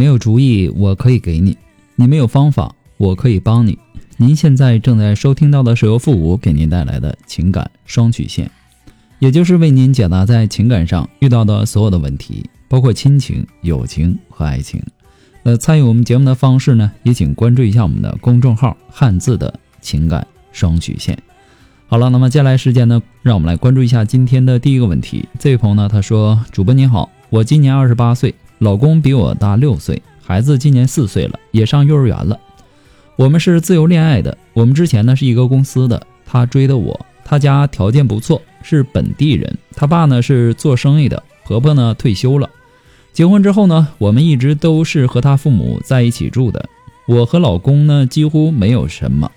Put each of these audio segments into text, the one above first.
没有主意，我可以给你；你没有方法，我可以帮你。您现在正在收听到的是由复古给您带来的情感双曲线，也就是为您解答在情感上遇到的所有的问题，包括亲情、友情和爱情。那参与我们节目的方式呢，也请关注一下我们的公众号“汉字的情感双曲线”。好了，那么接下来时间呢，让我们来关注一下今天的第一个问题。这位朋友呢，他说：“主播您好，我今年二十八岁。”老公比我大六岁，孩子今年四岁了，也上幼儿园了。我们是自由恋爱的。我们之前呢是一个公司的，他追的我，他家条件不错，是本地人。他爸呢是做生意的，婆婆呢退休了。结婚之后呢，我们一直都是和他父母在一起住的。我和老公呢几乎没有什么，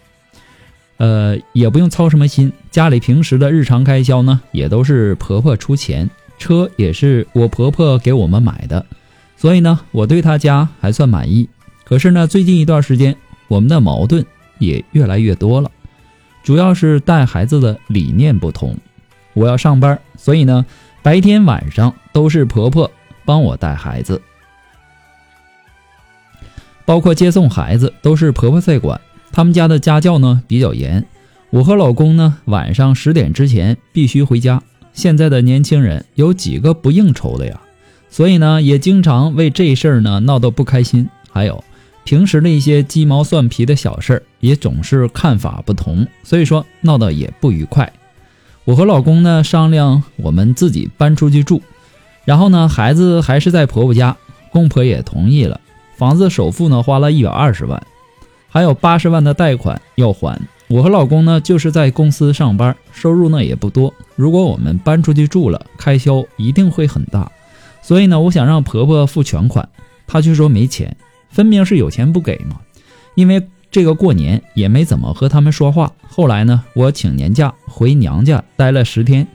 呃，也不用操什么心。家里平时的日常开销呢也都是婆婆出钱，车也是我婆婆给我们买的。所以呢，我对他家还算满意。可是呢，最近一段时间，我们的矛盾也越来越多了，主要是带孩子的理念不同。我要上班，所以呢，白天晚上都是婆婆帮我带孩子，包括接送孩子都是婆婆在管。他们家的家教呢比较严，我和老公呢晚上十点之前必须回家。现在的年轻人有几个不应酬的呀？所以呢，也经常为这事儿呢闹得不开心。还有平时的一些鸡毛蒜皮的小事儿，也总是看法不同，所以说闹得也不愉快。我和老公呢商量，我们自己搬出去住，然后呢，孩子还是在婆婆家，公婆也同意了。房子首付呢花了一百二十万，还有八十万的贷款要还。我和老公呢就是在公司上班，收入呢也不多。如果我们搬出去住了，开销一定会很大。所以呢，我想让婆婆付全款，她却说没钱，分明是有钱不给嘛。因为这个过年也没怎么和他们说话。后来呢，我请年假回娘家待了十天，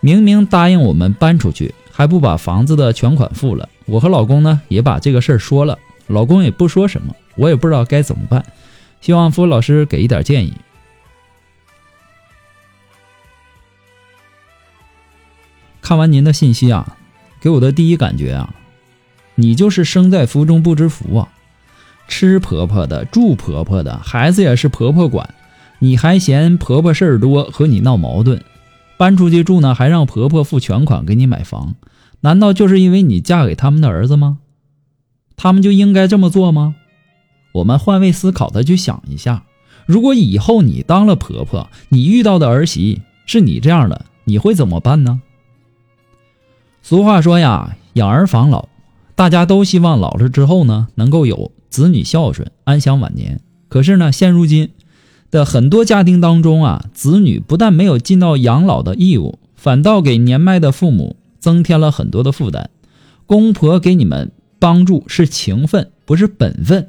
明明答应我们搬出去，还不把房子的全款付了。我和老公呢也把这个事儿说了，老公也不说什么，我也不知道该怎么办。希望付老师给一点建议。看完您的信息啊。给我的第一感觉啊，你就是生在福中不知福啊！吃婆婆的，住婆婆的，孩子也是婆婆管，你还嫌婆婆事儿多，和你闹矛盾，搬出去住呢，还让婆婆付全款给你买房，难道就是因为你嫁给他们的儿子吗？他们就应该这么做吗？我们换位思考的去想一下，如果以后你当了婆婆，你遇到的儿媳是你这样的，你会怎么办呢？俗话说呀，养儿防老，大家都希望老了之后呢，能够有子女孝顺，安享晚年。可是呢，现如今的很多家庭当中啊，子女不但没有尽到养老的义务，反倒给年迈的父母增添了很多的负担。公婆给你们帮助是情分，不是本分。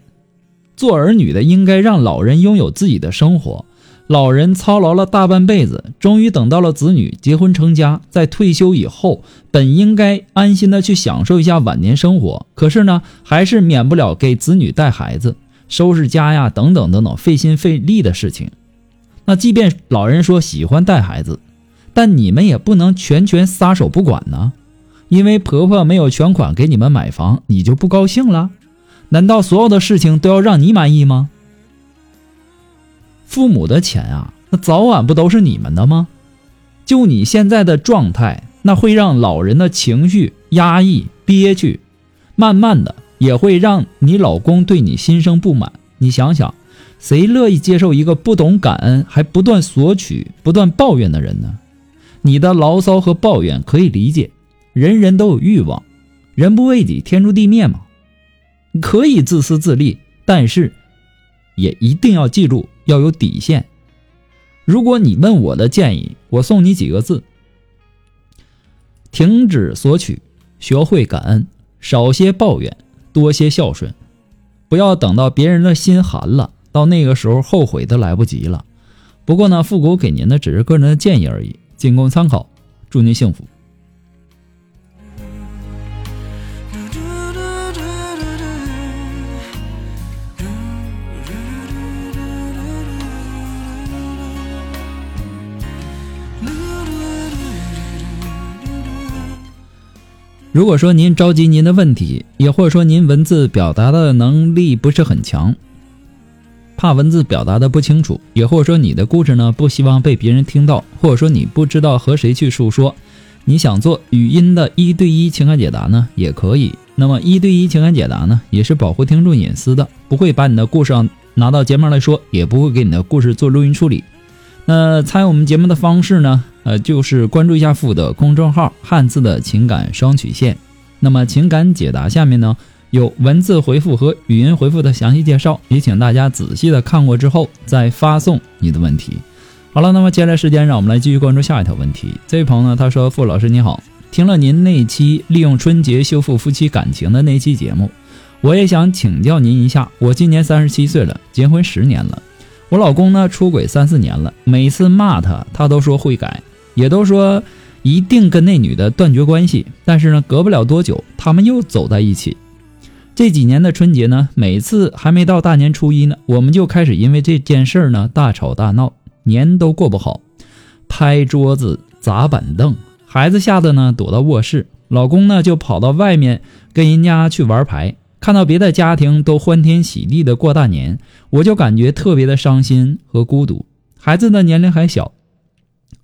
做儿女的应该让老人拥有自己的生活。老人操劳了大半辈子，终于等到了子女结婚成家，在退休以后，本应该安心的去享受一下晚年生活。可是呢，还是免不了给子女带孩子、收拾家呀，等等等等，费心费力的事情。那即便老人说喜欢带孩子，但你们也不能全权撒手不管呢。因为婆婆没有全款给你们买房，你就不高兴了？难道所有的事情都要让你满意吗？父母的钱啊，那早晚不都是你们的吗？就你现在的状态，那会让老人的情绪压抑憋屈，慢慢的也会让你老公对你心生不满。你想想，谁乐意接受一个不懂感恩还不断索取、不断抱怨的人呢？你的牢骚和抱怨可以理解，人人都有欲望，人不为己，天诛地灭嘛。可以自私自利，但是也一定要记住。要有底线。如果你问我的建议，我送你几个字：停止索取，学会感恩，少些抱怨，多些孝顺。不要等到别人的心寒了，到那个时候后悔都来不及了。不过呢，复古给您的只是个人的建议而已，仅供参考。祝您幸福。如果说您着急您的问题，也或者说您文字表达的能力不是很强，怕文字表达的不清楚，也或者说你的故事呢不希望被别人听到，或者说你不知道和谁去诉说，你想做语音的一对一情感解答呢，也可以。那么一对一情感解答呢，也是保护听众隐私的，不会把你的故事拿到节目来说，也不会给你的故事做录音处理。那参与我们节目的方式呢？呃，就是关注一下父的公众号“汉字的情感双曲线”。那么情感解答下面呢有文字回复和语音回复的详细介绍，也请大家仔细的看过之后再发送你的问题。好了，那么接下来时间让我们来继续关注下一条问题。这位朋友呢，他说：“傅老师你好，听了您那期利用春节修复夫妻感情的那期节目，我也想请教您一下。我今年三十七岁了，结婚十年了。”我老公呢出轨三四年了，每次骂他，他都说会改，也都说一定跟那女的断绝关系。但是呢，隔不了多久，他们又走在一起。这几年的春节呢，每次还没到大年初一呢，我们就开始因为这件事儿呢大吵大闹，年都过不好，拍桌子砸板凳，孩子吓得呢躲到卧室，老公呢就跑到外面跟人家去玩牌。看到别的家庭都欢天喜地的过大年，我就感觉特别的伤心和孤独。孩子的年龄还小，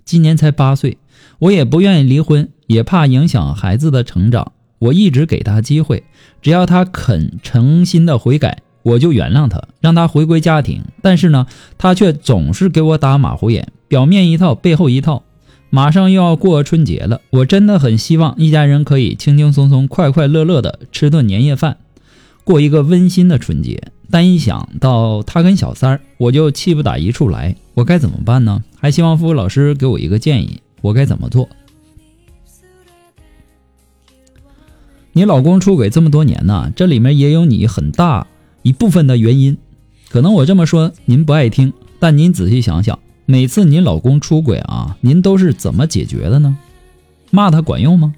今年才八岁，我也不愿意离婚，也怕影响孩子的成长。我一直给他机会，只要他肯诚心的悔改，我就原谅他，让他回归家庭。但是呢，他却总是给我打马虎眼，表面一套，背后一套。马上又要过春节了，我真的很希望一家人可以轻轻松松、快快乐乐的吃顿年夜饭。过一个温馨的春节，但一想到他跟小三儿，我就气不打一处来。我该怎么办呢？还希望付老师给我一个建议，我该怎么做？你老公出轨这么多年呢，这里面也有你很大一部分的原因。可能我这么说您不爱听，但您仔细想想，每次您老公出轨啊，您都是怎么解决的呢？骂他管用吗？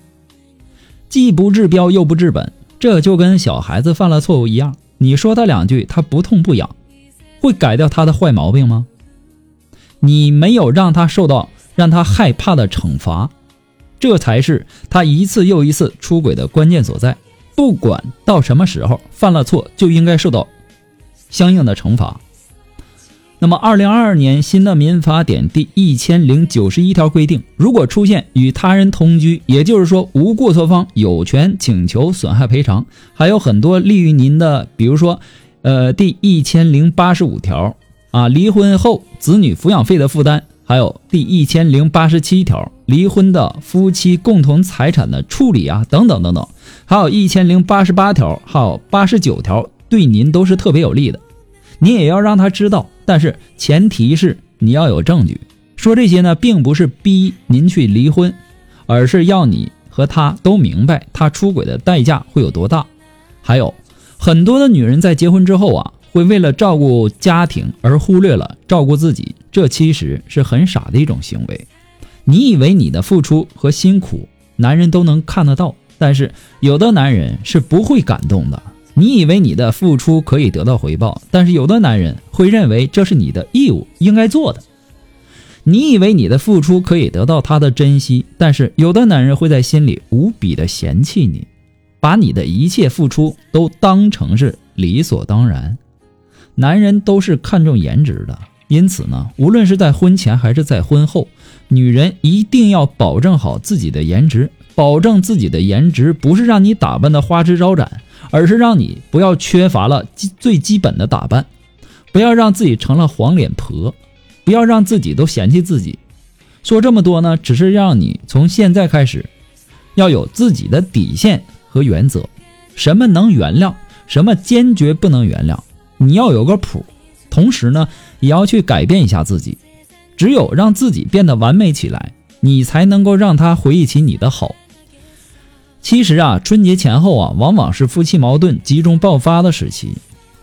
既不治标又不治本。这就跟小孩子犯了错误一样，你说他两句，他不痛不痒，会改掉他的坏毛病吗？你没有让他受到让他害怕的惩罚，这才是他一次又一次出轨的关键所在。不管到什么时候犯了错，就应该受到相应的惩罚。那么，二零二二年新的民法典第一千零九十一条规定，如果出现与他人同居，也就是说无过错方有权请求损害赔偿，还有很多利于您的，比如说，呃，第一千零八十五条啊，离婚后子女抚养费的负担，还有第一千零八十七条，离婚的夫妻共同财产的处理啊，等等等等，还有一千零八十八条，还有八十九条，对您都是特别有利的。你也要让他知道，但是前提是你要有证据。说这些呢，并不是逼您去离婚，而是要你和他都明白他出轨的代价会有多大。还有很多的女人在结婚之后啊，会为了照顾家庭而忽略了照顾自己，这其实是很傻的一种行为。你以为你的付出和辛苦，男人都能看得到，但是有的男人是不会感动的。你以为你的付出可以得到回报，但是有的男人会认为这是你的义务，应该做的。你以为你的付出可以得到他的珍惜，但是有的男人会在心里无比的嫌弃你，把你的一切付出都当成是理所当然。男人都是看重颜值的，因此呢，无论是在婚前还是在婚后，女人一定要保证好自己的颜值。保证自己的颜值，不是让你打扮的花枝招展。而是让你不要缺乏了基最基本的打扮，不要让自己成了黄脸婆，不要让自己都嫌弃自己。说这么多呢，只是让你从现在开始要有自己的底线和原则，什么能原谅，什么坚决不能原谅，你要有个谱。同时呢，也要去改变一下自己。只有让自己变得完美起来，你才能够让他回忆起你的好。其实啊，春节前后啊，往往是夫妻矛盾集中爆发的时期。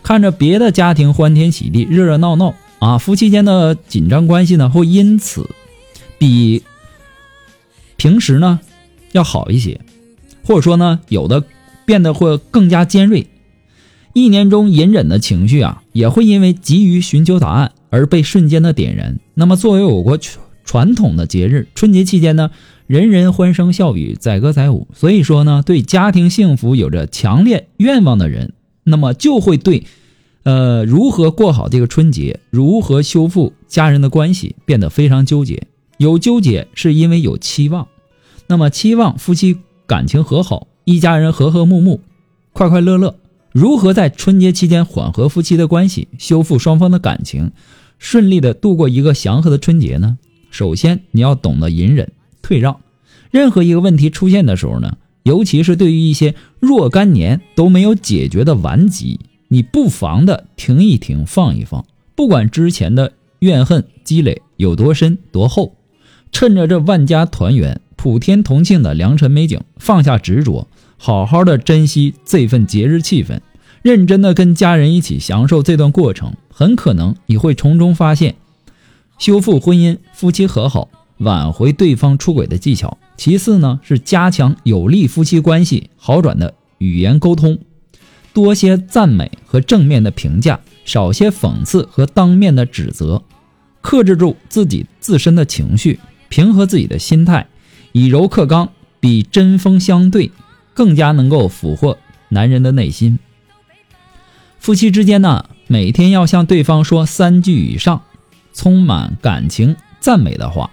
看着别的家庭欢天喜地、热热闹闹啊，夫妻间的紧张关系呢，会因此比平时呢要好一些，或者说呢，有的变得会更加尖锐。一年中隐忍的情绪啊，也会因为急于寻求答案而被瞬间的点燃。那么，作为我国传统的节日，春节期间呢，人人欢声笑语，载歌载舞。所以说呢，对家庭幸福有着强烈愿望的人。那么就会对，呃，如何过好这个春节，如何修复家人的关系，变得非常纠结。有纠结是因为有期望，那么期望夫妻感情和好，一家人和和睦睦，快快乐乐。如何在春节期间缓和夫妻的关系，修复双方的感情，顺利的度过一个祥和的春节呢？首先，你要懂得隐忍、退让。任何一个问题出现的时候呢？尤其是对于一些若干年都没有解决的顽疾，你不妨的停一停，放一放。不管之前的怨恨积累有多深多厚，趁着这万家团圆、普天同庆的良辰美景，放下执着，好好的珍惜这份节日气氛，认真的跟家人一起享受这段过程。很可能你会从中发现，修复婚姻、夫妻和好。挽回对方出轨的技巧，其次呢是加强有利夫妻关系好转的语言沟通，多些赞美和正面的评价，少些讽刺和当面的指责，克制住自己自身的情绪，平和自己的心态，以柔克刚，比针锋相对更加能够俘获男人的内心。夫妻之间呢，每天要向对方说三句以上，充满感情赞美的话。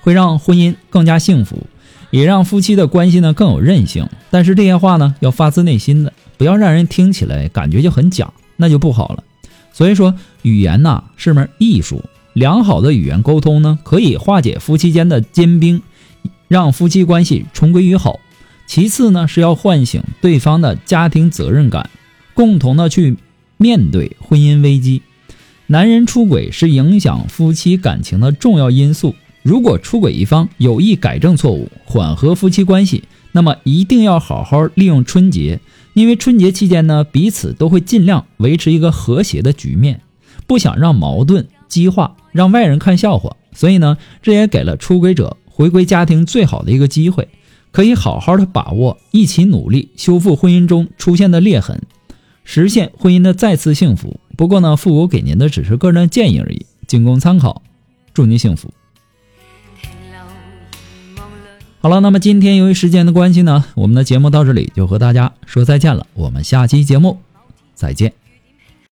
会让婚姻更加幸福，也让夫妻的关系呢更有韧性。但是这些话呢要发自内心的，不要让人听起来感觉就很假，那就不好了。所以说，语言呐是门艺术，良好的语言沟通呢可以化解夫妻间的坚冰，让夫妻关系重归于好。其次呢是要唤醒对方的家庭责任感，共同的去面对婚姻危机。男人出轨是影响夫妻感情的重要因素。如果出轨一方有意改正错误，缓和夫妻关系，那么一定要好好利用春节，因为春节期间呢，彼此都会尽量维持一个和谐的局面，不想让矛盾激化，让外人看笑话。所以呢，这也给了出轨者回归家庭最好的一个机会，可以好好的把握，一起努力修复婚姻中出现的裂痕，实现婚姻的再次幸福。不过呢，复古给您的只是个人建议而已，仅供参考。祝您幸福。好了，那么今天由于时间的关系呢，我们的节目到这里就和大家说再见了。我们下期节目再见。